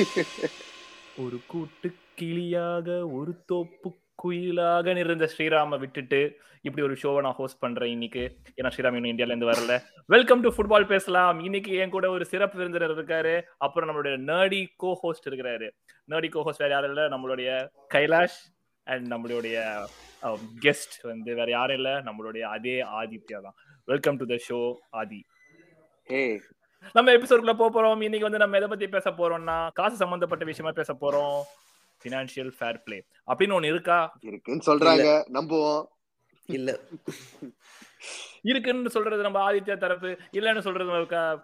ஒரு கூட்டு கிளியாக ஒரு தோப்பு குயிலாக நிறைந்த ஸ்ரீராம விட்டுட்டு இப்படி ஒரு ஷோவை நான் ஹோஸ்ட் பண்றேன் இன்னைக்கு. ஏன்னா ஸ்ரீராம் இன்னும் இந்தியால இருந்து வரல. வெல்கம் டு ஃபுட்பால் பேசலாம். இன்னைக்கு என் கூட ஒரு சிறப்பு விருந்தினர் இருக்காரு. அப்புறம் நம்மளுடைய நேர்டி கோ ஹோஸ்ட் இருக்கிறாரு. நேர்டி கோ ஹோஸ்ட் வேற யாரும் இல்ல. நம்மளுடைய கைலாஷ் அண்ட் நம்மளுடைய um, கெஸ்ட் வந்து வேற யாரும் இல்ல. நம்மளுடைய அதே ஆதித்யா தான். Welcome to the show Aadhi. ஏய் நம்ம எபிசோட்குள்ள போக போறோம். இன்னைக்கு வந்து நம்ம எதை பத்தி பேச போறோம்னா காசு சம்பந்தப்பட்ட விஷயமா பேச போறோம். ஃபினான்ஷியல் ஃபேர் பிளே அப்படின்னு ஒண்ணு இருக்கா? இருக்குன்னு சொல்றாங்க. நம்புவோம். இல்ல. இருக்குன்னு சொல்றது நம்ம ஆதித்யா தரப்பு இல்லைன்னு சொல்றது நம்ம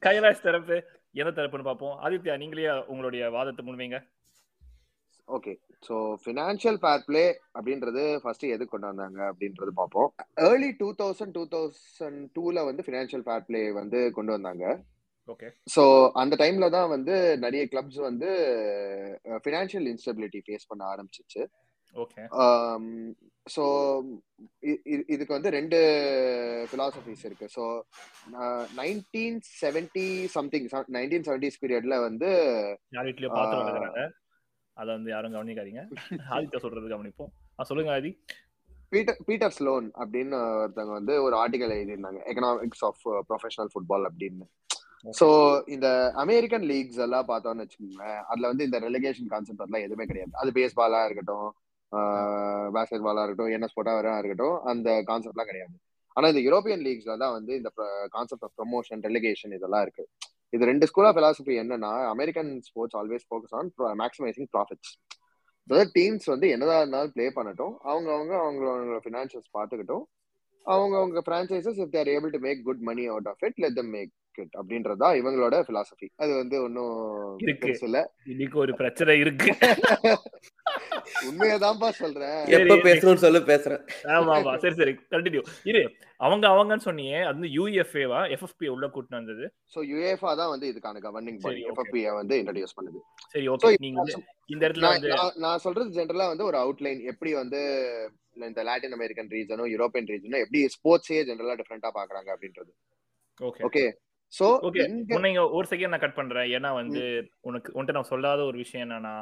கைலாஷ் தரப்பு. எந்த தரப்புன்னு பார்ப்போம். ஆதித்யா நீங்களே உங்களுடைய வாதத்தை முன்வைங்க. Okay so financial fair play அப்படின்றது ஃபர்ஸ்ட் எது கொண்டு வந்தாங்க அப்படின்றது பார்ப்போம். Early two thousand two thousand டூல வந்து ஃபினான்ஷியல் ஃபேர் பிளே வந்து கொண்டு வந்தாங்க. ஓகே ஸோ அந்த டைம்ல தான் வந்து நிறைய கிளப்ஸ் வந்து ஃபினான்ஷியல் இன்ஸ்டபிலிட்டி ஃபேஸ் பண்ண ஆரம்பிச்சிச்சு. ஓகே ஸோ இதுக்கு வந்து ரெண்டு பிலாசபிஸ் இருக்கு. So nineteen seventy something nineteen seventies பீரியட்ல வந்து அதை வந்து யாரும் கவனிக்காதீங்க. ஆதித்யா சொல்றது கவனிப்போம். சொல்லுங்க ஆதி. பீட்டர் பீட்டர் ஸ்லோன் அப்படின்னு ஒருத்தவங்க வந்து ஒரு ஆர்டிகல் எழுதியிருந்தாங்க. எக்கனாமிக்ஸ் ஆஃப் ப்ரொஃபஷனல் ஃபுட்பால் அப்படின்னு. ஸோ இந்த அமெரிக்கன் லீக்ஸ் எல்லாம் பார்த்தோம்னு வச்சுக்கோங்களேன் அதுல வந்து இந்த ரெலிகேஷன் கான்செப்ட் அதெல்லாம் எதுவுமே கிடையாது. அது பேஸ்பாலா இருக்கட்டும் பேஸ்கெட் பாலா இருக்கட்டும் என்ன ஸ்போர்ட்டா இருக்கட்டும் அந்த கான்செப்ட்லாம் கிடையாது. ஆனா இந்த யூரோப்பியன் லீக்ஸ்ல தான் வந்து இந்த கான்செப்ட் ஆஃப் ப்ரொமோஷன் ரெலிகேஷன் இதெல்லாம் இருக்கு. இது ரெண்டு ஸ்கூல் ஆஃப் பிலாசபி என்னன்னா American sports always focus on maximising profits teams வந்து என்னதான் இருந்தாலும் ப்ளே பண்ணட்டும். அவங்க அவங்க அவங்களோட ஃபினான்ஷியல்ஸ் பார்த்துக்கிட்டும். அவங்க அவங்க franchises if they're able to make good money out of it let them make it அப்படின்றதா இவங்களோட பிலாசபி அது வந்து இல்ல. இன்னைக்கு ஒரு பிரச்சனை இருக்கு. உண்மையதான்பா சொல்றேன். எப்ப பேசணும்னு சொல்லு பேசுறேன். ஆமா ஆமா. சரி சரி. கண்டினியூ இரு. அவங்க அவங்கன்னு சொன்னியே அது வந்து யூஎஃப்ஏவா எஃப்எஃப்பி உள்ள கூட்டிட்டு வந்தது. சோ யுஏஃபா தான் வந்து இதுக்கான கவர்னிங் பாடி. எஃப்எஃப்பி வந்து இன்ட்ரடியூஸ் பண்ணுது. சரி ஓகே நீங்க இந்த இடத்துல நான் வந்து நான்- நான் சொல்றது ஜென்ரலா வந்து ஒரு அவுட்லைன் எப்படி வந்து இந்த லாட்டின் அமெரிக்கன் ரீஜனும் யூரோப்பியன் ரீஜனும் எப்படி ஸ்போர்ட்ஸே ஜென்ரலா டிஃப்ரெண்டா பாக்குறாங்க அப்படின்றது. ஓகே ஓகே சோ இங்க ஒரு செகண்ட் நான் கட் பண்றேன். ஏன்னா வந்து உனக்கு உன்கிட்ட நான் சொல்லாத ஒரு விஷயம் என்னன்னா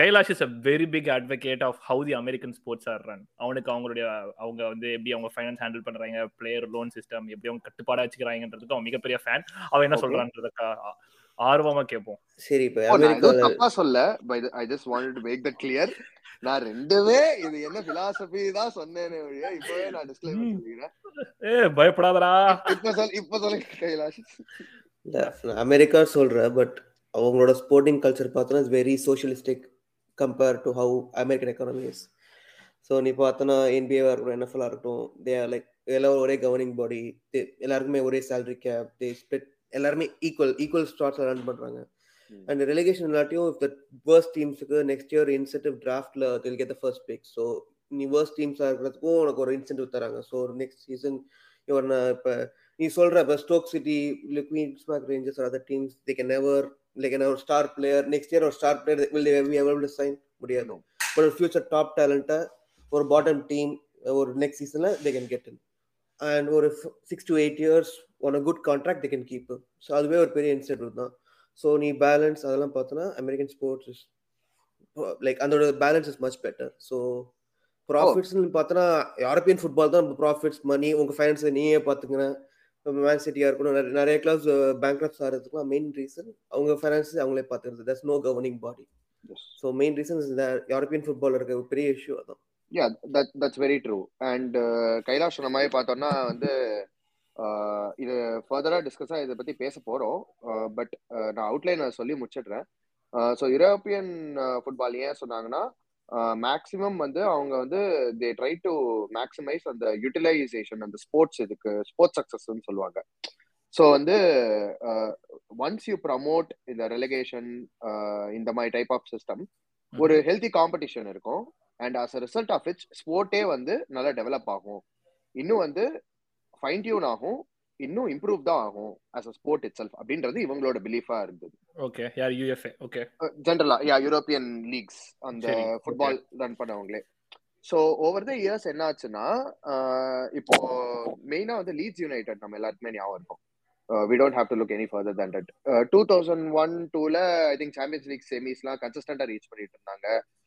Kailash is a very big advocate of how the American sports are run அவனுக்கு அவங்களுடைய அவங்க வந்து எப்படி அவங்க ஃபைனான்ஸ் ஹேண்டில் பண்றாங்க பிளேயர் லோன் சிஸ்டம் எப்படி அவங்க கட்டுப்பாடா வச்சுக்கிறாங்கன்றதுக்கு அவன் மிகப்பெரிய ஃபேன் அவன் என்ன. சொல்றான்றதுக்கு ஆர்வமா கேட்போம். சரி இப்ப அமெரிக்கால தப்பா சொல்ல but I just wanted to make that clear நான் ரெண்டுமே இது என்ன பிலாசபி தான் சொன்னேனே ஒழிய இப்பவே நான் டிஸ்க்ளைமர். சொல்லிக்கிறேன் ஏ பயப்படாதடா இப்ப சொல் இப்ப சொல்லுங்க கைலாஷ் அமெரிக்கா சொல்றேன் பட் அவங்களோட ஸ்போர்ட்டிங் கல்ச்சர் பார்த்தோன்னா it's very socialistic compare to how American economy is so நீ பார்த்தோன்னா என்பிஏவா இருக்கட்டும் என்எஃப்எல் இருக்கட்டும் தே ஆர் லைக் எல்லாரும் ஒரே கவர்னிங் பாடி எல்லாருக்குமே ஒரே சேலரி கேப் தே ஸ்பிட் எல்லாருமே ஈக்குவல் ஈக்குவல் ஸ்டார்ட்ல ரன் பண்றாங்க Hmm. அண்ட் ரெலிகேஷன் இல்லாட்டியும் இஃப் த வேர்ஸ்ட் டீம்ஸுக்கு next year incentive டிராஃப்ட்ல they'll get the first pick so நீ வேர்ஸ்ட் டீம்ஸாக இருக்கிறதுக்கும் உனக்கு ஒரு இன்சென்டிவ் தராங்க. ஸோ நெக்ஸ்ட் சீசன் இவர் இப்போ நீ சொல்ற இப்போ ஸ்டோக் சிட்டி இல்லை Queens Park Rangers other teams they can never like ஒரு ஸ்டார் பிளேயர் நெக்ஸ்ட் இயர் ஒரு star player will to sign முடியாது. பட் ஒரு ஃபியூச்சர் டாப் டேலண்ட்டை ஒரு பாட்டம் டீம் ஒரு நெக்ஸ்ட் சீசனில் they can get in and ஒரு six to eight years one a good contract they can keep so அதுவே ஒரு பெரிய இன்சென்டிவ் தான். நீ பேலன்ஸ் அதெல்லாம் பார்த்தோன்னா அமெரிக்கன் ஸ்போர்ட்ஸ் இஸ் லைக் அதோட balance is much better so ப்ராஃபிட்ஸ்னு பார்த்தோன்னா யூரோப்பியன் ஃபுட்பால் தான் ப்ராஃபிட்ஸ் மணி உங்கள் ஃபைனான்ஸை நீயே பார்த்துக்கிறேன் இப்போ மேன் சிட்டியாக இருக்கணும் நிறைய- கிளப்ஸ் பேங்க்ரப்ஸ் ஆகிறதுக்குலாம் மெயின் ரீசன் அவங்க ஃபைனான்ஸ் அவங்களே பார்த்துக்கிறது. That's no governing body so main reason இந்த யூரோப்பியன் ஃபுட்பால் இருக்க பெரிய இஷ்யூ அதான். Yeah that that's very true and Kailash சொன்ன மாதிரி பார்த்தோம்னா வந்து இது ஃபர்தரா டிஸ்கஸா இதை பத்தி பேச போறோம். பட் நான் அவுட்லைன் சொல்லி முடிச்சிடுறேன். ஸோ யூரோப்பியன் ஃபுட்பால் ஏன் சொன்னாங்கன்னா மேக்ஸிமம் வந்து அவங்க வந்து தே ட்ரை டு மேக்ஸிமைஸ் அந்த யூட்டிலைசேஷன் அந்த ஸ்போர்ட்ஸ் இதுக்கு ஸ்போர்ட்ஸ் சக்சஸ்ன்னு சொல்லுவாங்க. ஸோ வந்து ஒன்ஸ் யூ ப்ரமோட் இந்த ரெலிகேஷன் இந்த மாதிரி டைப் ஆஃப் சிஸ்டம் ஒரு ஹெல்தி காம்படிஷன் இருக்கும். And as a result of its ஸ்போர்ட்டே வந்து நல்லா டெவலப் ஆகும். இன்னும் வந்து ஃபைன் டியூன் ஆகும் இன்னும் இம்ப்ரூவ் தான் ஆகும் as a sport itself அப்படின்றது இவங்களோட பிலீஃபா இருந்தது. ஓகே யார் யூஎஃப்ஏ ஓகே ஜென்ரலா யா யூரோப்பியன் லீக்ஸ் அந்த. ஃபுட்பால் ரன் பண்ணவங்களே. ஸோ ஓவர் த இயர்ஸ் என்ன ஆச்சுன்னா ஆஹ் இப்போ மெயினா வந்து லீட்ஸ் யுனைடெட் நம்ம எல்லாருக்குமே ஞாபகம் இருக்கும். We don't have to look any further than that two thousand one டூல ஐ திங்க் சாம்பியன்ஸ் லீக் செமிஸ்லாம் கன்சிஸ்டண்டா ரீச் பண்ணிட்டு இருந்தாங்க.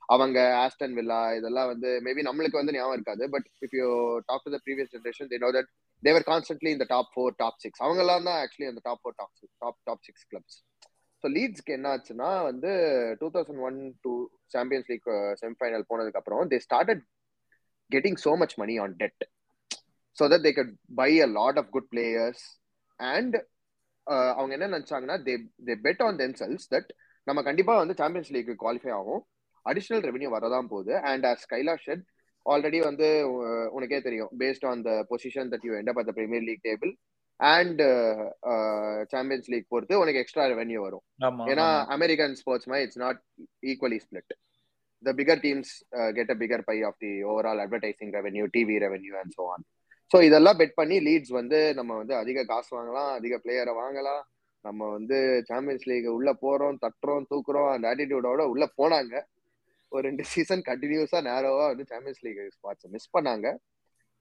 அவங்க ஆஸ்டன் வில்லா இதெல்லாம் வந்து மேபி நம்மளுக்கு வந்து ஞாபகம் இருக்காது but if you talk to the previous generation they know that they were constantly இந்த டாப் ஃபோர் டாப் சிக்ஸ் அவங்கெல்லாம் தான் ஆக்சுவலி அந்த top four top top top six clubs so லீட்ஸ்க்கு என்ன ஆச்சுன்னா வந்து two thousand one two Champions League semifinal போனதுக்கு அப்புறம் they started getting so much money on debt so that they got buy a lot of good players and அவங்க என்ன நினைச்சாங்கன்னா they they bet on themselves that நம்ம கண்டிப்பாக வந்து champions League qualify ஆகும். Additional revenue வரதான் போகுது. And as Kailash said already வந்து உனக்கே தெரியும் based on the position that you end up at Premier League table and Champions League பொறுத்து உனக்கு எக்ஸ்ட்ரா ரெவன்யூ வரும். ஏன்னா அமெரிக்கன் ஸ்போர்ட்ஸ் மாதிரி it's not equally split the bigger teams get a bigger pie of the overall advertising revenue TV revenue and so on so இதெல்லாம் bet பண்ணி Leeds வந்து நம்ம வந்து அதிக காசு வாங்கலாம் அதிக பிளேயரை வாங்கலாம். நம்ம வந்து சாம்பியன்ஸ் லீக் உள்ள போறோம் தட்டுறோம் தூக்குறோம் அந்த ஆட்டிடியூடோட உள்ள போனாங்க. ஒரு ரெண்டு சீசன் கண்டினியூஸா நேரோவா வந்து சாம்பியன்ஸ் லீக் ஸ்பாட்ஸ் மிஸ் பண்ணாங்க.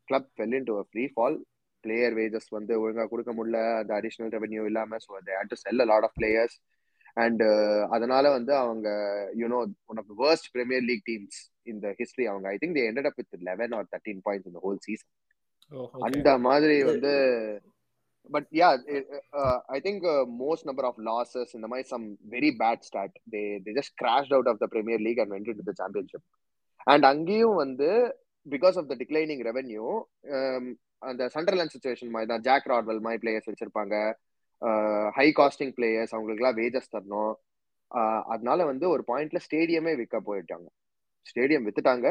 Club fell into free fall player wages வந்து ஒழுங்கா கொடுக்க முடியல. அந்த அடிஷனல் ரெவன்யூ இல்லாம so they had to sell a lot of players and அதனால வந்து அவங்க you know one of the worst premier league teams இந்த ஹிஸ்டரி அவங்க I think they ended up with eleven or thirteen points இந்த whole season அந்த மாதிரி வந்து but yeah I think most number of losses இந்த மாதிரி some very bad start they they just crashed out of the premier league and went to the championship and அங்கேயும் வந்து because of the declining revenue அந்த Sunderland situation மாதிரி தான் Jack Rodwell மாதிரி players வச்சிருப்பாங்க. High costing players அவங்களுக்குலாம் wages தரணும். அதனால வந்து ஒரு பாயிண்ட்ல ஸ்டேடியமே விற்க போயிட்டாங்க. Stadium வித்துட்டாங்க.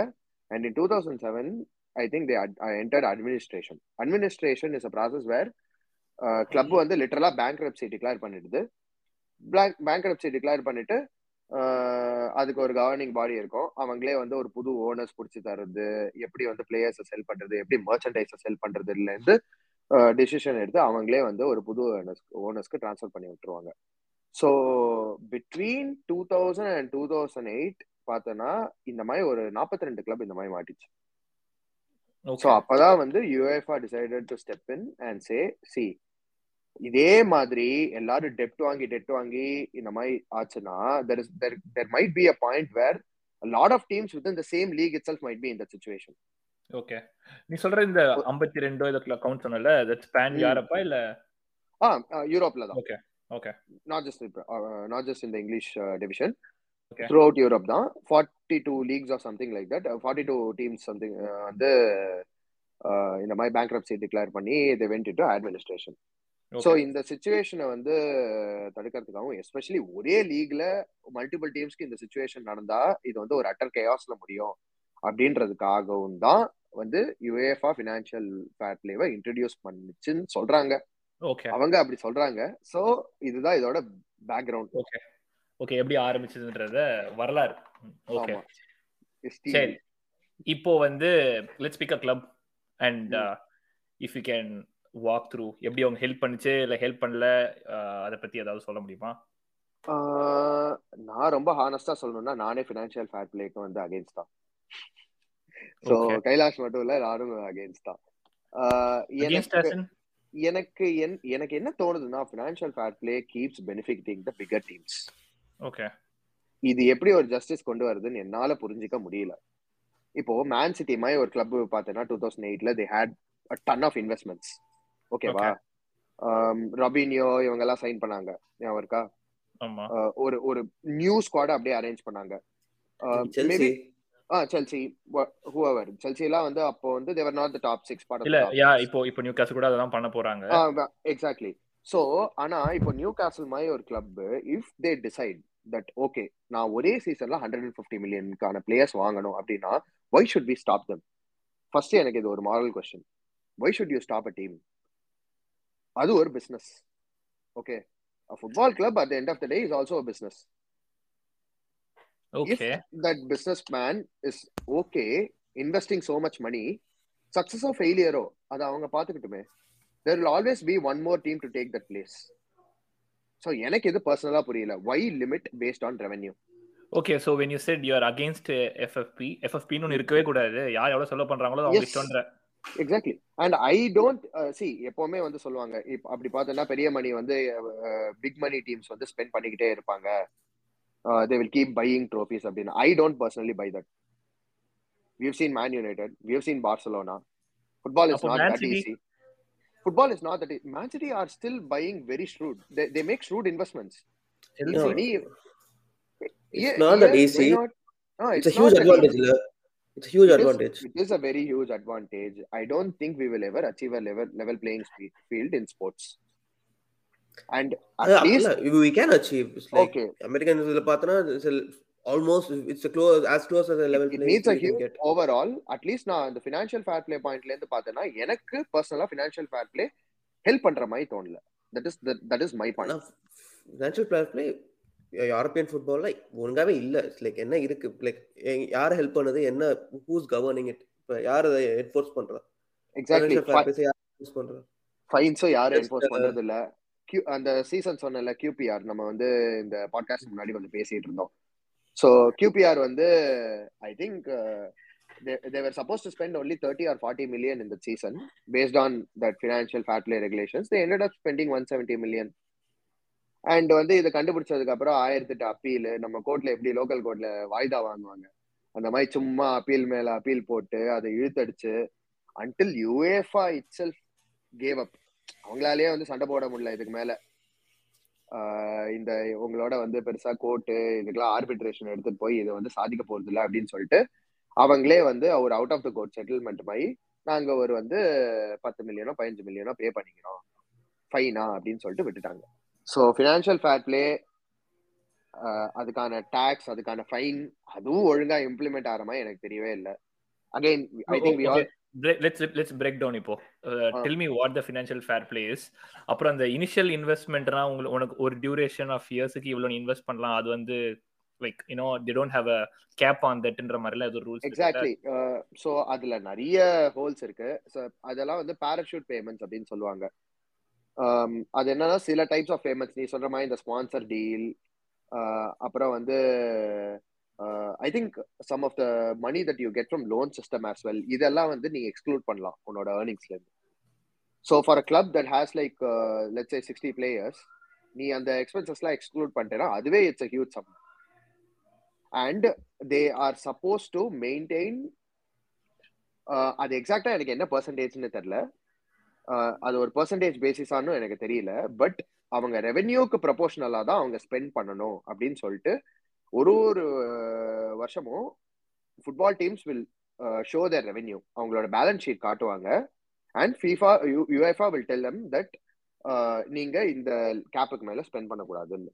And in two thousand seven I think they entered administration administration is a process where club வந்து லிட்டரலா பேங்க் ரெப்சி டிக்ளேர் பண்ணிடுது. பேங்க் ரெப்சி டிக்ளேர் பண்ணிட்டு அதுக்கு ஒரு கவர்னிங் பாடி இருக்கும். அவங்களே வந்து ஒரு புது ஓனர்ஸ் பிடிச்சி தருது எப்படி வந்து பிளேயர்ஸை செல் பண்றது எப்படி மர்ச்சன்டைஸை செல் பண்றதுல இருந்து டிசிஷன் எடுத்து அவங்களே வந்து ஒரு புது ஓனர்ஸ்க்கு ட்ரான்ஸ்ஃபர் பண்ணி விட்டுருவாங்க. So between two thousand and two thousand eight பார்த்தோன்னா இந்த மாதிரி ஒரு நாற்பத்தி ரெண்டு கிளப் இந்த மாதிரி மாட்டிச்சு. ஸோ அப்பதான் வந்து UEFA decided to step in and say see இதே மாதிரி எல்லாரும் டெப்ட் வாங்கி டெப்ட் வாங்கி இந்த மாதிரி ஆச்சுன்னா there is there there might be a point where lot of teams with இந்த same league itself might be இந்த சுச்சுவேஷன் ஓகே நீ சொல்ற இந்த 52 ரெண்டோ இதுல கவுண்ட் சொன்னல தட் ஸ்பான் யாரப்பா இல்ல? ஆ யூரோப்ல தான். Okay okay not just not just இந்த English division. Throughout Europe தான். Forty two leagues or something like that forty two teams something வந்து இந்த மாதிரி பேங்க் டிக்ளேர் பண்ணி இது வெண்ட் டு அட்மினிஸ்ட்ரேஷன் ஸோ இந்த சுச்சுவேஷனை வந்து தடுக்கிறதுக்காகவும் எஸ்பெஷலி ஒரே லீக்ல மல்டிபிள் டீம்ஸ்க்கு இந்த சுச்சுவேஷன் நடந்தா இது வந்து ஒரு அட்டர் கேயாஸ்ல முடியும். அப்படின்றதுக்காகவும் தான் வந்து யுஏஎஃப்ஆ ஃபினான்ஷியல் ஃபேர் பிளேவை இன்ட்ரடியூஸ் பண்ணிச்சுன்னு சொல்றாங்க. ஓகே அவங்க அப்படி சொல்றாங்க. ஸோ இதுதான் இதோட பேக்ரவுண்ட் ஓகே ஓகே எப்படி ஆரம்பிச்சதுன்றத வரலாறு. ஓகே சரி. இப்போ வந்து let's pick a club and if you can walk through எப்படி அவங்க ஹெல்ப் பண்ணுச்சு இல்ல ஹெல்ப் பண்ணல அதை பத்தி ஏதாவது சொல்ல முடியுமா? நான் ரொம்ப ஹானஸ்டா சொல்லணும்னா நானே ஃபினான்ஷியல் ஃபேர் பிளேக்கு வந்து அகேன்ஸ்ட் தான். So Okay. கைலாஷ் மட்டும் இல்ல நானும் அகேன்ஸ்ட் தான். எனக்கு எனக்கு என்ன தோணுதுன்னா financial fair play keeps benefiting the bigger teams okay இது எப்படி ஒரு ஜஸ்டிஸ் கொண்டு வருதுன்னு என்னால புரிஞ்சுக்க முடியல. இப்போ மேன் சிட்டி மாதிரி ஒரு கிளப் பார்த்தேன்னா டூ தௌசண்ட் எயிட்ல they had ton of investments ஓகேவா ரபினியோ இவங்க எல்லாம் சைன் பண்ணாங்க. ஞாபகம் இருக்கா? ஆமா. ஆஹ் ஒரு ஒரு நியூ ஸ்குவாட் அப்படியே அரேஞ்ச் பண்ணாங்க. செல்சி மேபி ஆ செல்சி ஹூவர் செல்சி எல்லாம் வந்து அப்போ வந்து they were not the top six இல்ல பார்ட் யா இப்போ இப்போ நியூ காசு கூட அதான் பண்ண போறாங்க. எக்ஸாக்ட்லி சோ ஆனா இப்போ நியூ காசல் மாதிரி ஒரு club if they decide that okay நான் ஒரே சீசன்ல ஹண்ட்ரட் அண்ட் ஃபிஃப்டி மில்லியனுக்கான பிளேயர்ஸ் வாங்கணும் அப்படின்னா why should be stop them first எனக்கு இது ஒரு moral question why should you stop a team அது ஒரு business okay football club at end of the day is also business okay that businessman is okay investing so much money success or failure அது அவங்க பாத்துக்கிட்டுமே there will always be one more team to take that place so எனக்கு இது பர்சனலா புரியல why limit based on revenue okay so when you said you are against FFP FFP னு இருக்கவே கூடாது யார் எவ்வளவு செலவு பண்றாங்களோ அவங்க Yes. Exactly and I don't see எப்பவுமே வந்து சொல்லுவாங்க இப்ப அப்படி பார்த்தோம்னா பெரிய மணி வந்து பிக் மணி டீம்ஸ் வந்து ஸ்பெண்ட் பண்ணிக்கிட்டே இருப்பாங்க they will keep buying trophies அப்படின்னு I don't personally buy that we've seen Man United we've seen Barcelona football is not Man that City? Easy football is not that Man City are still buying very shrewd they make shrewd investments why easy. not? No, It's a huge advantage. It's a huge It is- advantage. it is a very huge advantage. I don't think we will ever achieve a level level playing field in sports. And at Yeah, least we can achieve. It's like okay, American இதுல பார்த்தோன்னா it's a- almost it's a close as close as a level it playing needs a field you can huge get. overall. At least நான் அந்த financial fair play pointல இருந்து பார்த்தேன்னா எனக்கு பர்சனலா financial fair play help பண்ற மாதிரி தோணல. That is that, that is my point. ஆனா financial fair play யூரோப்பியன் ஃபுட்பால்ல ஒழுங்காவே இல்ல. லைக் என்ன இருக்கு? லைக் யார ஹெல்ப் பண்ணுது? என்ன ஹூஸ் கவர்னிங் இட் இப்ப யார் அதை என்ஃபோர்ஸ் பண்றா? பண்றா? ஃபைன்ஸும் யாரும் என்ஃபோர்ஸ் பண்றது இல்ல Q- அந்த சீசன் சொன்னல QPR நம்ம வந்து இந்த பாட்காஸ்ட் முன்னாடி கொஞ்சம் பேசிட்டு இருந்தோம். ஸோ QPR வந்து I think they were supposed to spend only 30 or 40 million in the season. Based on that financial fair play regulations they ended up spending 170 million. And வந்து இதை கண்டுபிடிச்சதுக்கு அப்புறம் ஆயிரத்தி எட்டு அப்பீல் நம்ம கோர்ட்ல எப்படி லோக்கல் கோர்ட்ல வாய்தா வாங்குவாங்க? அந்த மாதிரி சும்மா அப்பீல் மேல அப்பீல் போட்டு அதை இழுத்தடிச்சு until UEFA itself gave up அவங்களாலேயே வந்து சண்டை போட முடியல இதுக்கு மேல. ஆஹ் இந்த உங்களோட வந்து பெருசா கோர்ட்டு இதுக்கெல்லாம் ஆர்பிட்ரேஷன் எடுத்துட்டு போய் இதை வந்து சாதிக்க போறது இல்லை அப்படின்னு சொல்லிட்டு அவங்களே வந்து ஒரு out of the court settlement மாதிரி நாங்க ஒரு வந்து பத்து மில்லியனோ பதினஞ்சு மில்லியனோ பே பண்ணிக்கிறோம். ஃபைனா அப்படின்னு சொல்லிட்டு விட்டுட்டாங்க. ஸோ ஃபினான்ஷியல் ஃபேர் பிளே அதுக்கான டாக்ஸ் அதுக்கான ஃபைன் அதுவும் ஒழுங்கா இம்ப்ளிமெண்ட் ஆகிற மாதிரி எனக்கு தெரியவே இல்லை. Again I think we. All Bre- let's let's break down இப்போ. Tell me what the financial fair play is அப்புறம் அந்த இனிஷியல் இன்வெஸ்ட்மெண்ட்னா உங்களுக்கு உனக்கு ஒரு டியூரேஷன் ஆஃப் இயர்ஸ்க்கு இவ்வளவு இன்வெஸ்ட் பண்ணலாம். அது வந்து like you know they don't have a cap on தட்ன்ற மாதிரில அது ரூல்ஸ் எக்ஸாக்ட்லி ஸோ அதுல நிறைய ஹோல்ஸ் இருக்கு. ஸோ அதெல்லாம் வந்து பேராஷூட் பேமெண்ட்ஸ் அப்படின்னு சொல்லுவாங்க. Um, அது என்னன்னா சில டைப்ஸ் ஆஃப் பேமெண்ட்ஸ் நீ சொல்ற மாதிரி இந்த ஸ்பான்சர் டீல் uh, அப்புறம் வந்து I think some of the money that you get from loan system as well இதெல்லாம் வந்து நீ எக்ஸ்க்ளூட் பண்ணலாம் உன்னோட ஏர்னிங்ஸ்ல இருந்து. So for a club that has like let's a sixty players நீ அந்த எக்ஸ்பென்சஸ்லாம் எக்ஸ்க்ளூட் பண்ணிட்டேன்னா அதுவே it's a huge sum and they are supposed to maintain அது எக்ஸாக்டா எனக்கு என்ன பர்சன்டேஜ்னு தெரியல. அது ஒரு பர்சன்டேஜ் பேசிஸான்னு எனக்கு தெரியல. பட் அவங்க ரெவென்யூக்கு ப்ரொபோஷனலா தான் அவங்க ஸ்பெண்ட் பண்ணணும் அப்படின்னு சொல்லிட்டு ஒரு ஒரு வருஷமும் football teams will show their revenue அவங்களோட பேலன்ஸ் ஷீட் காட்டுவாங்க. And FIFA UEFA will tell them that நீங்க இந்த கேப்புக்கு மேல ஸ்பெண்ட் பண்ணக்கூடாதுன்னு.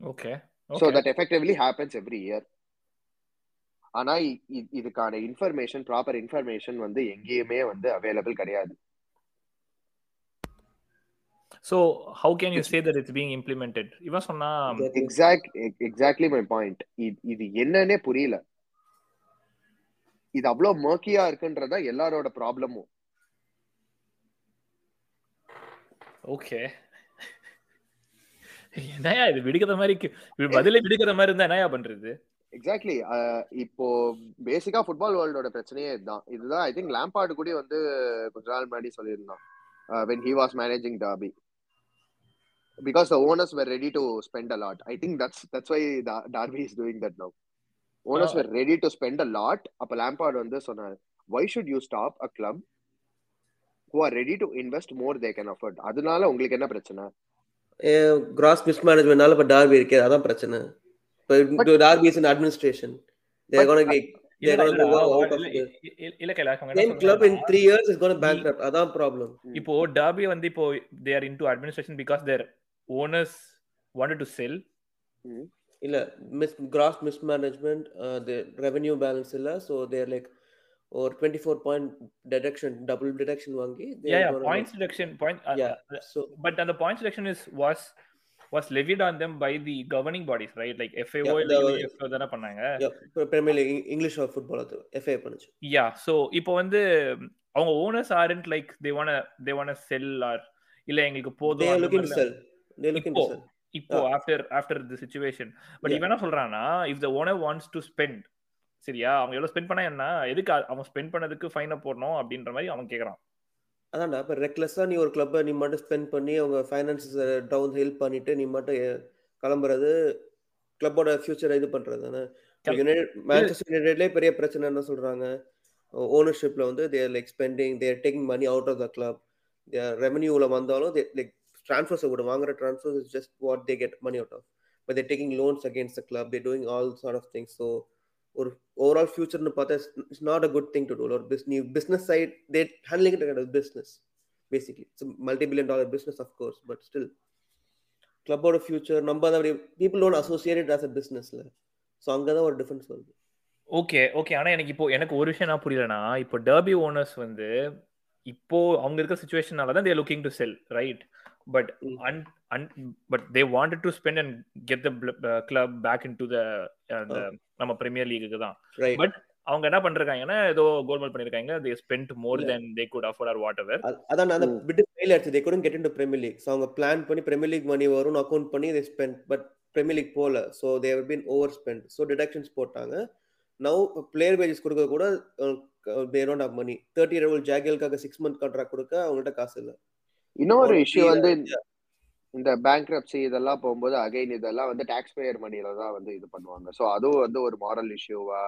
Okay so that effectively happens every year ஆனா இதுக்கான இன்ஃபர்மேஷன் ப்ராப்பர் இன்ஃபர்மேஷன் வந்து எங்கேயுமே வந்து அவைலபிள் கிடையாது. So how can you say that it's being implemented இவன் சொன்னா. எக்ஸாக்ட் எக்ஸாக்ட்லி மை பாயிண்ட் இது என்னன்னே புரியல. இது அவ்வளவு மர்க்கியா இருக்குன்றதா எல்லாரோட ப்ராப்ளமும் ஓகே என்னயா இது விடுக்கிற மாதிரி பதிலே விடுக்கிற மாதிரி இருந்தா என்னயா பண்றது? எக்ஸாக்ட்லி இப்போ பேசிக்கா ஃபுட்பால் வேர்ல்டோட பிரச்சனையே இதுதான். இதுதான் ஐ திங்க் லேம்பார்டு கூட வந்து கொஞ்ச நாள் முன்னாடி சொல்லியிருந்தான். When he was managing Derby because the owners were ready to spend a lot I think that's that's why Derby is doing that now owners were ready to spend a lot அப்ப Lampard வந்து சொன்னார் why should you stop a club who are ready to invest more they can afford? அதனால உங்களுக்கு என்ன பிரச்சனை? Cross மிஸ்மேனேஜ்மெண்ட்னால இப்ப derby இருக்கு அதான் பிரச்சனை. But- go out of the same club in 3 years is going to bankrupt. அதான் ப்ராப்ளம் இப்போ டார்பி வந்து இப்போ they are into administration because their owners wanted to sell இல்ல miss gross mismanagement the revenue balance இல்ல so there like ஒரு 24 point deduction double deduction வாங்கி points deduction point Yeah. so but அந்த points deduction is was was levied on them by the governing bodies right? Like FAO Yeah, இல்ல UFO தானே பண்ணாங்க? Premier League English football அது FA பண்ணுச்சு. Yeah so இப்போ வந்து அவங்க ஓனர்ஸ் ஆரண்ட் லைக் தே வான தே வான செல் ஆர் இல்ல எங்களுக்கு போதும் மாதிரிலாம் sell. they are looking to இப்போ after after the situation but. இவன் என்ன சொல்றானா if the owner wants to spend சரியா? அவங்க எவ்வளவு ஸ்பெண்ட் பண்ணா என்ன? எதுக்கு அவன் ஸ்பெண்ட் பண்ணதுக்கு ஃபைனை போடணும் அப்படின்ற மாதிரி அவன் கேக்குறான். அதான்டா இப்போ ரெக்லெஸ்ஸாக நீ ஒரு கிளப்பை நீ மட்டும் ஸ்பெண்ட் பண்ணி அவங்க ஃபைனான்சஸ் டவுன் ஹெல்ப் பண்ணிட்டு நீ மட்டும் கிளம்புறது கிளப்போட ஃபியூச்சரை இது பண்ணுறது தானே. யுனைடெட் மேன்செஸ்டர் யுனைடெட்லேயே பெரிய பிரச்சனை என்ன சொல்கிறாங்க ஓனர்ஷிப்பில் வந்து they're like spending they're taking money out of the club their ரெவன்யூவில் வந்தாலும் தே லைக் ட்ரான்ஸ்ஃபர்ஸை கூட வாங்குற transfers is just what they get money out of but they're taking loans against the club they doing all sort of things so ஒரு overall ஃபியூச்சர்னு பார்த்தா it's not a good thing to do ஒரு biz நீ business side they handling it business basically it's multi billion dollar business of course but still கிளப்போட future நம்ம அதை people don't associate as a பிஸ்னஸ்ல so அங்கே தான் ஒரு difference வருது. Okay okay ஆனால் எனக்கு இப்போ எனக்கு ஒரு விஷயம் என்ன புரியலனா இப்போ டர்பி ஓனர்ஸ் வந்து இப்போ அவங்க இருக்க சுச்சுவேஷனால தான் they looking to sell right but Mm. An an but they wanted to spend and get the club back into the அந்த நம்ம பிரீமியர் லீக்குக்கு தான். But அவங்க என்ன பண்றாங்கன்னா ஏதோ கோல்மால் பண்ணிருக்காங்க. They spend more. Then they could afford or whatever அதான் அந்த. பிட் ஃபெயில் ஆச்சு they couldn't get into Premier League so அவங்க பிளான் பண்ணி பிரீமியர் லீக் மணி வரும்னு அக்கௌண்ட் பண்ணி they spend but Premier League போகல so they've been over spend so deductions போட்டாங்க. Now player wages கொடுக்க கூட they don't have money thirty year old ஜாகியலுக்காக six month contract கொடுக்க அவங்கள்ட்ட காசு இல்லை. இன்னொரு இஷ்யூ வந்து இந்த பேங்க்ரப்சி இதெல்லாம் போகும்போது அகைன் இதெல்லாம் வந்து டாக்ஸ் பேயர் மணியில தான் வந்து இது பண்ணுவாங்க. சோ அதுவும் வந்து ஒரு மாரல் இஷ்யூவா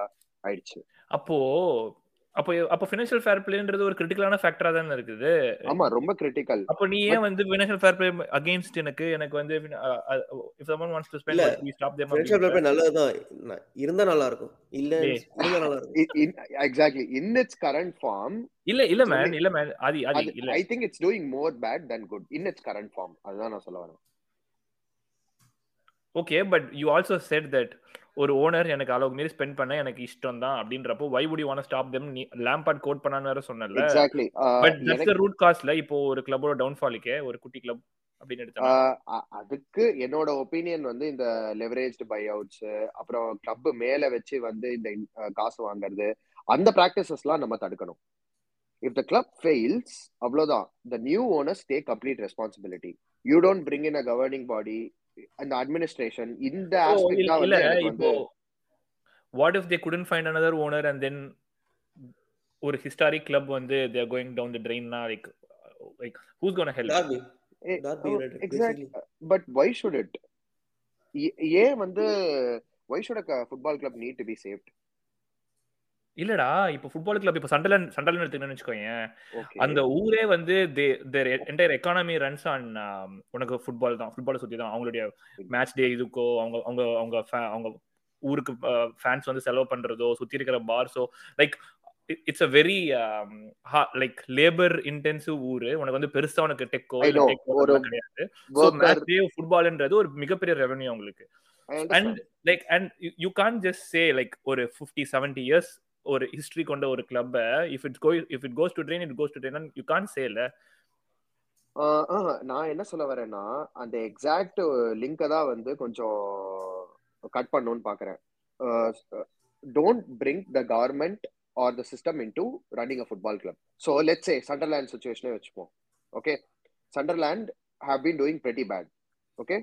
ஆயிடுச்சு. அப்போ அப்போ அப்போ ஃபினான்ஷியல் ஃபேர் பிளேன்றது ஒரு கிரிட்டிக்கலான ஃபேக்டரா தானே இருக்குது. ஆமா ரொம்ப கிரிட்டிக்கல் அப்போ நீ ஏன் வந்து ஃபினான்ஷியல் ஃபேர் பிளே அகைன்ஸ்ட் எனக்கு? எனக்கு வந்து if someone wants to. Spend we stop them financial fair நல்லதுதான். ந- இருந்தா நல்லா இருக்கும் இல்ல. இருந்தா நல்லா இருக்கும் exactly in its current form இல்ல இல்ல It's மேன் இல்ல மேன் அது அது இல்ல. I think it's doing more bad than good in its current form அதுதான் நான் சொல்ல வரேன். Okay but you also said that ஒரு ஓனர் எனக்கு அளவுக்கு மீறி ஸ்பெண்ட் பண்ண எனக்கு இஷ்டம் தான் அப்படின்றப்போ why would you want stop them நீ லேம்பார்ட் கோட் பண்ணான்னு வேற சொன்னல எக்ஸாக்ட்லி பட் தட்ஸ் ரூட் காஸ்ட்ல இப்போ ஒரு கிளப்போட டவுன்ஃபாலுக்கே ஒரு குட்டி கிளப் அப்படின்னு அதுக்கு என்னோட ஒப்பீனியன் வந்து இந்த லெவரேஜ்டு பை அவுட்ஸ் அப்புறம் கிளப் மேல வச்சு வந்து இந்த காசு வாங்குறது அந்த பிராக்டிசஸ்லாம் நம்ம தடுக்கணும். இஃப் த கிளப் ஃபெயில்ஸ் அவ்வளவுதான். The new owners take complete responsibility you don't bring in a governing body அந்த அட்மினிஸ்ட்ரேஷன் இந்த ஆஸ்பெக்ட் தான் வந்து இப்போ what if they couldn't find another owner and then ஒரு ஹிஸ்டாரிக் கிளப் வந்து they are going down the ட்ரெயின்னா like like who's gonna help Derby Derby United, exact basically. But why should it ஏன் வந்து why should a football club need to be saved இல்லடா இப்போ football club இப்போ சண்டலன் சண்டலன் எடுத்துக்கணும்னு வச்சுக்கோங்க okay. அந்த ஊரே வந்து their entire economy runs on உனக்கு ஃபுட்பால் தான் ஃபுட்பாலை சுத்தி தான் அவங்களுடைய மேட்ச் டே இதுக்கோ அவங்க அவங்க அவங்க அவங்க ஊருக்கு ஃபேன்ஸ் வந்து செலவு பண்றதோ சுத்தி இருக்கிற பார்ஸோ like it's a very like labour intensive ஊரு. உனக்கு வந்து பெருசா உனக்கு டெக்கோ கிடையாது. ஸோ மேட்ச் டே ஃபுட்பால்ன்றது ஒரு மிகப்பெரிய ரெவன்யூ அவங்களுக்கு. And like and you can't just say like ஒரு ஃபிஃப்டி செவன்டி இயர்ஸ் ஒரு ஹிஸ்டரி கொண்ட ஒரு கிளப்பை if it go if it goes to drain it goes to drain you can't சேல நான் என்ன சொல்ல வரேன்னா அந்த எக்ஸாக்ட் லிங்கை தான் வந்து கொஞ்சம் கட் பண்ணணும்னு பாக்குறேன். Don't bring the government or the system into running a football club so let's a Sunderland சுச்சுவேஷனே வச்சுப்போம். Okay Sunderland have been doing pretty bad okay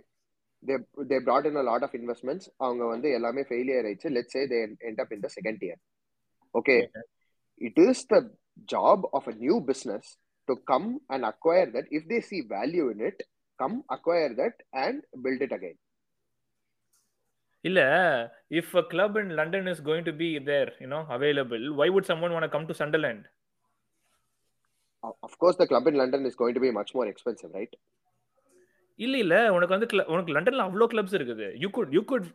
they they brought in a lot of investments அவங்க வந்து எல்லாமே failure ஆயிடுச்சு. Let's a they end up in the second year okay it is the job of a new business to come and acquire that if they see value in it come acquire that and build it again இல்ல if a club in London is going to be there you know available why would someone want come to Sunderland O- of course the club in london is going to be much more expensive right இல்ல இல்ல. உனக்கு வந்து உனக்கு லண்டன்ல அவ்வளோ clubs இருக்குது. You could you could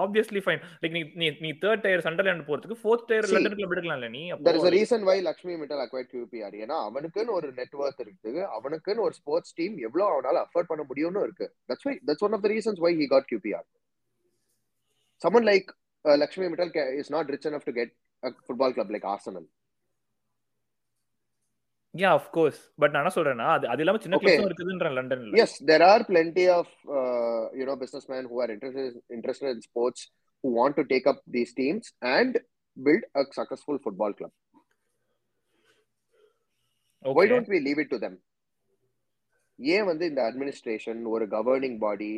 obviously fine like நீ நீ நீ தேர்ட் டயர் சண்டர்லேண்ட் போறதுக்கு ஃபோர்த் டயர் லண்டன் கிளப் எடுக்கலாம்ல நீ? there is அப்போ a reason why Lakshmi Mittal acquired QPR ஏன்னா அவனுக்குன்னு ஒரு நெட்வொர்க் இருக்குது அவனுக்குன்னு ஒரு ஸ்போர்ட்ஸ் டீம் எவ்வளவு அவனால அஃபோர்ட் பண்ண முடியும்னு இருக்கு. That's why that's one of the reasons why he got QPR someone like uh, Lakshmi Mittal ca- is not rich enough to get a football club like Arsenal. Yeah of course but நான் என்ன சொல்றேன்னா அது அது இல்லாம சின்ன. கிளப்ஸும் இருக்குதுன்றேன் லண்டன்ல yes there are plenty of uh, you know businessmen who are interested interested in sports who want to take up these teams and build a successful football club why okay don't we leave it to them ஏன் வந்து இந்த administration ஒரு governing body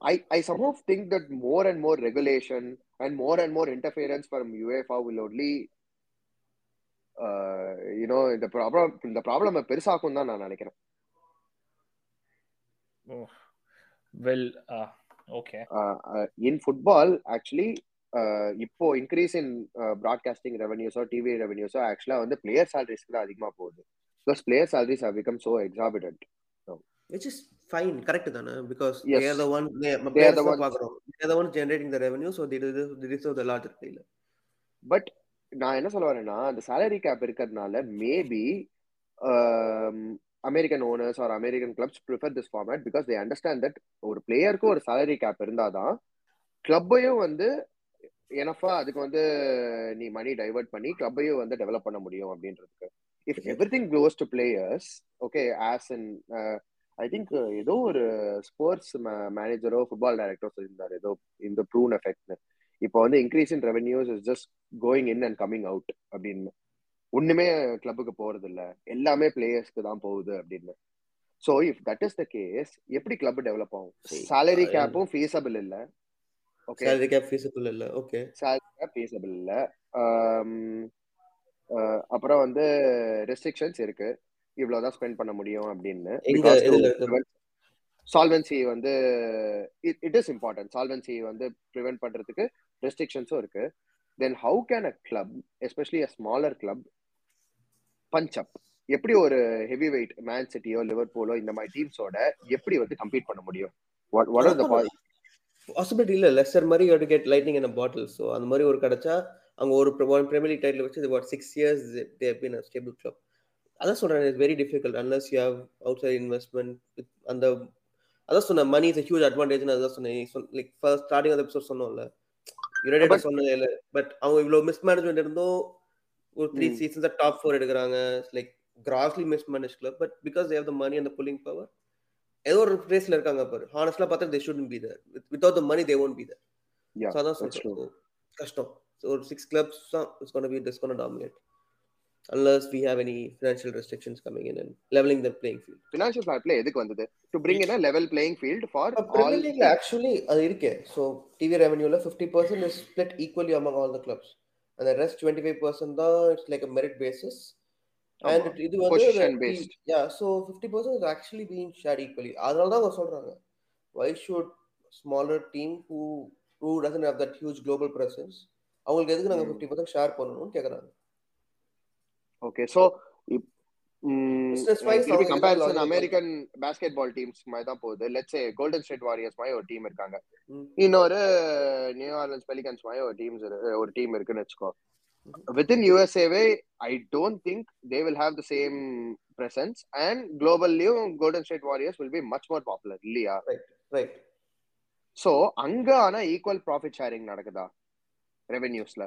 I I some of think that more and more regulation and more and more interference from UEFA will only uh, you know இந்த problem இந்த problem பெருசாக்கும் தான் நான் நினைக்கிறேன் well okay in football actually இப்போ increase in broadcasting ரெவன்யூஸோ TV ரெவன்யூஸோ ஆக்சுவலா வந்து பிளேயர் சாலரிஸ்க்கு தான் அதிகமா போகுது because player salaries have become so exorbitant which is fine correct தானே because Yes. they are the one they, They are the தான் ones. பார்க்கறோம் they are the ones generating the revenue so they deserve, they deserve the larger pay but நான் என்ன சொல்ல வரேன்னா அந்த salary cap இருக்கிறதுனால maybe American owners or American clubs prefer this format because they understand that ஒரு பிளேயருக்கு ஒரு salary gap இருந்தாதான் கிளப்பையும் வந்து எனஃபா அதுக்கு வந்து நீ மணி டைவர்ட் பண்ணி கிளப்பையும் வந்து டெவலப் பண்ண முடியும் அப்படின்றதுக்கு. If everything goes to players okay as in I think ஏதோ ஒரு ஸ்போர்ட்ஸ் மேனேஜரோ ஃபுட்பால் டைரக்டரோ சொல்லியிருந்தாரு ஏதோ இந்த ப்ரூன் எஃபெக்ட்னு இப்போ வந்து increase in revenues is just going in and coming out அப்படின்னு. ஒண்ணுமே கிளப்புக்கு போறது இல்ல எல்லாமே பிளேயர்ஸ்க்கு தான் போகுது அப்படின்னு. So if that is the case எப்படி கிளப் டெவலப் ஆகும்? I- கேப்பும் ஃபீஸபிள் இல்ல. ஓகே salary cap feasible இல்ல. Okay. Salary cap feasible இல்ல. ஆம், அஹ், அப்புறம் வந்து ரெஸ்ட்ரிக்ஷன்ஸ் இருக்கு. இவ்வளவுதான் ஸ்பெண்ட் பண்ண முடியும் அப்படின்னு? சால்வன்சி வந்து இட் இஸ் இம்பார்ட்டன்ட் சால்வன்சி வந்து ப்ரிவென்ட் பண்றதுக்கு ரெஸ்ட்ரிக்ஷன்ஸும் இருக்கு. Then how can a club especially a smaller club punch up எப்படி ஒரு ஹெவி வெயிட் மேன் சிட்டியோ லிவர்பூலோ இந்த மாதிரி டீம்ஸோட எப்படி வந்து கம்பீட் பண்ண முடியும்? வாட் ஆர் த பாசிபிலிட்டி இல்ல. லெஸ்டர் மாதிரி you get lightning in bottle so அந்த மாதிரி ஒரு கிடைச்சா அங்க ஒரு பிரீமியர் லீக் டைட்டில் வச்சு what six years they been a stable club அதான் சொல்றேன் it's very difficult unless you have outside investment அந்த அதான் சொன்னேன் மணி இஸ் ஹியூஜ் அட்வான்டேஜ் அதான் சொன்னேன். லைக் ஃபர்ஸ்ட் ஸ்டார்டிங் அந்த எபிசோட் சொன்னோம்ல யுனைடெட் சொன்னது இல்ல. பட் அவங்க இவ்வளவு மிஸ்மேனேஜ்மெண்ட் இருந்தும் ஒரு த்ரீ. சீசன்ஸ் டாப் ஃபோர் எடுக்கிறாங்க. Like grossly mismanage club but because they've the money அந்த புல்லிங் பவர் ஏதோ ஒரு ரேஸ்ல இருக்காங்க பாரு. ஹானஸ்ட்லா பார்த்தா they should be there without the money they won't be there அதான் சொல்றேன். கஷ்டம். ஒரு சிக்ஸ் கிளப்ஸ் தான் it's gonna be this gonna dominate unless we have any financial restrictions coming in and leveling the playing field. Fair play எதுக்கு வந்தது? To bring in a level playing field for Premier all League actually அது இருக்கே. TV ரெவன்யூல fifty percent is split equally among all the clubs அந்த rest twenty five percent தான் it's like a merit basis and ஆமா. இது வந்து Position based. So fifty percent is actually being share equally அதனால தான் அவங்க சொல்றாங்க. Why should smaller team who who doesn't have that huge global presence அவங்களுக்கு எதுக்கு. ஃபிஃப்டி பர்சன்ட் ஷேர் பண்ணணும்னு கேட்குறாங்க ஓகே wise, திருப்பி comparison American basketball teams மாதிரி தான் போகுது. லெட்ஸ் கோல்டன் ஸ்டேட் வாரியர்ஸ் மாதிரி ஒரு டீம் இருக்காங்க. இன்னொரு நியூ ஆர்லன்ஸ் பெலிகன்ஸ் மாதிரி ஒரு டீம்ஸ் ஒரு டீம் இருக்குன்னு வச்சுக்கோ. Within யூஎஸ்ஏவே I don't think they will have the same presence and குளோபல்லையும் Golden State Warriors will be much more popular இல்லையா? ரைட் சோ அங்க ஆனா ஈக்குவல் ப்ராஃபிட் ஷேரிங் நடக்குதா? ரெவென்யூஸ்ல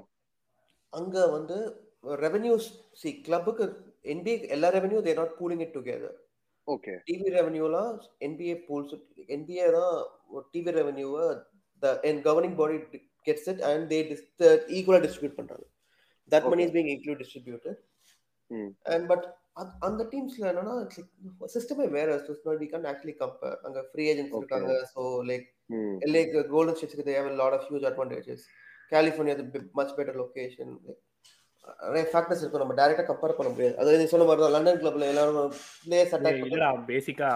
அங்க வந்து ரெவென்யூஸ் சி கிளப்புக்கு NBA எல்லா revenue they're not pooling it together okay TV ரெவென்யூலாம் NBA pools NBA தான் டிவி ரெவென்யூவை the N governing body gets it and they ஈக்குவலா டிஸ்ட்ரிபியூட் பண்றாங்க. That money Okay. Is being include distributed Hmm. And but அந்த டீம்ஸ்ல என்னன்னா சிஸ்டமே வேற. We can actually compare அங்க ஃப்ரீ ஏஜென்ட்ஸ் Okay. இருக்காங்க. So like hmm like Golden ஸ்டேட்ஸ்க்கு they have a lot of huge advantages. California much better location நிறைய factors இருக்கும். நம்ம டைரக்டா கம்பேர் பண்ண முடியாது. அதாவது நீ சொன்ன மாதிரி தான் லண்டன் கிளப்ல எல்லாரும் பிளேயர்ஸ் அட்டாக் இல்லடா பேசிக்கா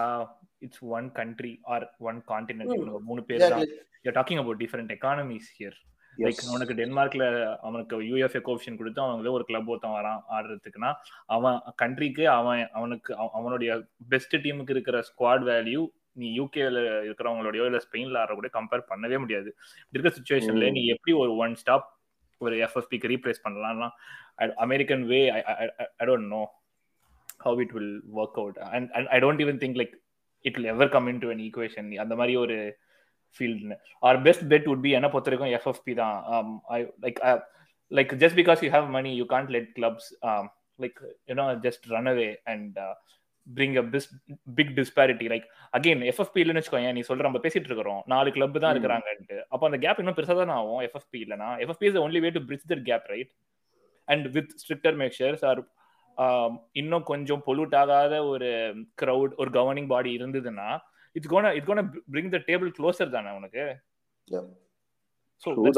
it's one country or one continent மூணு பேர் தான். You talking about different economies here like உனக்கு டென்மார்க்ல அவனுக்கு யூஎஃப்ஏ கோப்ஷன் கொடுத்து அவனுக்கு ஒரு கிளப் ஒருத்தன் வரான் ஆடுறதுக்குன்னா அவன் கண்ட்ரிக்கு அவன் அவனுக்கு அவ- அவனுடைய பெஸ்ட் டீமுக்கு இருக்கிற ஸ்குவாட் வேல்யூ நீ யூகேல இருக்கிறவங்களோடயோ இல்ல ஸ்பெயின்ல ஆடுற கூட கம்பேர் பண்ணவே முடியாது. இருக்க சுச்சுவேஷன்ல. நீ எப்படி ஒரு ஒன் ஸ்டாப் ஒரு எஃப்எஃபிக்கு ரீப்ளேஸ் பண்ணலாம்னா American way I don't know how it will work out and and I don't even think like it will ever come in to an equation அந்த மாதிரி ஒரு field our best bet would be என்ன பொறுத்த வரைக்கும் தான். Like like just because you have money you can't let clubs like you know just run away and bring a big big disparity like again FFP இல்லைன்னு வச்சுக்கோங்க நீ சொல்ற நம்ம பேசிட்டு இருக்கிறோம். நாலு கிளப் தான். இருக்கிறாங்கன்ட்டு. அப்போ அந்த கேப் இன்னும் பெருசா தானே ஆகும் எஃப்எஃப்பி இல்லைனா FFP is only way to bridge that gap right and with stricter measures or இன்னும் கொஞ்சம் பொல்யூட் ஆகாத ஒரு crowd ஒரு கவர்னிங் பாடி இருந்ததுன்னா it's gonna it's gonna bring the table closer தானே உனக்கு? So True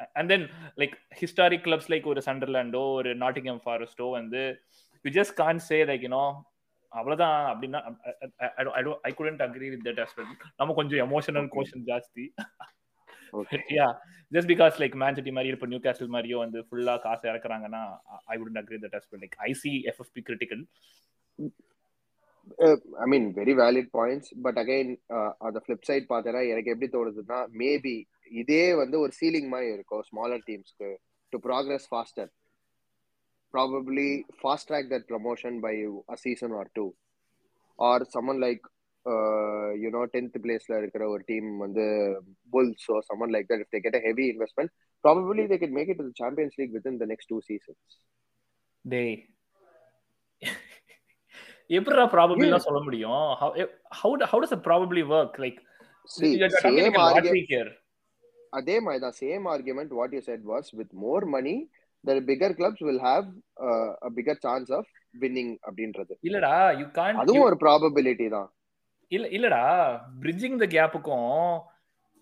that's தான். like historic clubs like ஒரு சண்டர்லாண்டோ ஒரு நாட்டிங்ஹாம் ஃபாரஸ்டோ வந்து you just can't say like you know அவ்வளவுதான் அப்படின்னா I don't I couldn't agree with that aspect நம்ம கொஞ்சம் எமோஷனல். கோஷன் ஜாஸ்தி. Yeah just because like Man City மாதிரி இப்போ நியூ கேஸ்டல் மாதிரியோ வந்து ஃபுல்லா காசு இறக்குறாங்கன்னா I wouldn't agree that aspect like I see FFP critical I mean, very valid points. But again, uh, on the flip side பார்த்தேன்னா எனக்கு எப்படி தோணுதுன்னா மேபி இதே வந்து ஒரு சீலிங் மாதிரி இருக்கும் smaller டீம்ஸ்க்கு to progress faster probably fast track that promotion by a season or two or summon like you know tenth பிளேஸ்ல இருக்கிற ஒரு டீம் வந்து pulls off summon like that if they get a heavy investment probably they can make it to Champions League within the next two seasons டேய். எப்படிடா ப்ராபபிள்லாம் சொல்ல முடியும்? How does it probably work? Like See, same argument. here. அதே மாதிரி தான் same argument what you said was with more money the bigger clubs will have a bigger chance of winning அப்படின்றது இல்லடா யூ கான் அதுவும் ஒரு ப்ராபபிலிட்டி தான் இல்ல இல்லடா பிரிட்ஜிங் த கேப்புக்கும்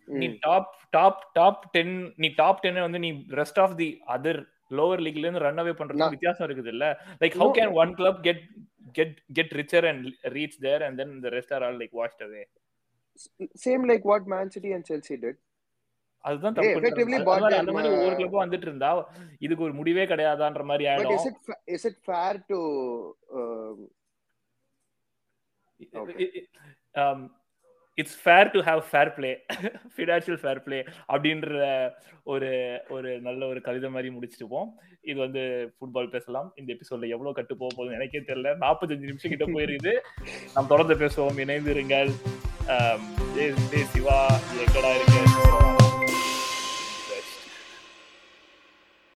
நீ. டாப் டாப் டாப் டென் நீ டாப் டென் வந்து நீ rest of the other lower லீக்ல இருந்து ரன் அவே பண்றதுக்கு வித்தியாசம் இருக்குது இல்ல like how. Can one club get get get richer and reach there and then the rest are all like washed away same like what Man City and Chelsea did அதுதான் தப்பு. அந்த மாதிரி uh, ஒவ்வொரு கிளப்பும் வந்துட்டு இருந்தா இதுக்கு ஒரு முடிவே கிடையாதான்ற மாதிரி ஆயிடும். Is it fair to. It's fair to have fair play financial fair play அப்படின்ற ஒரு ஒரு நல்ல ஒரு கவிதை மாதிரி முடிச்சிட்டுப்போம் இது வந்து ஃபுட்பால் பேசலாம். இந்த எபிசோட்ல எவ்வளவு கட்டு போக போகுதுன்னு எனக்கே தெரியல. நாற்பத்தஞ்சு நிமிஷம் கிட்ட போயிருக்குது நாம் தொடர்ந்து பேசுவோம். இணைந்து இருங்கள் ஆம், ஜெய் சிவா. எங்கடா இருக்கு?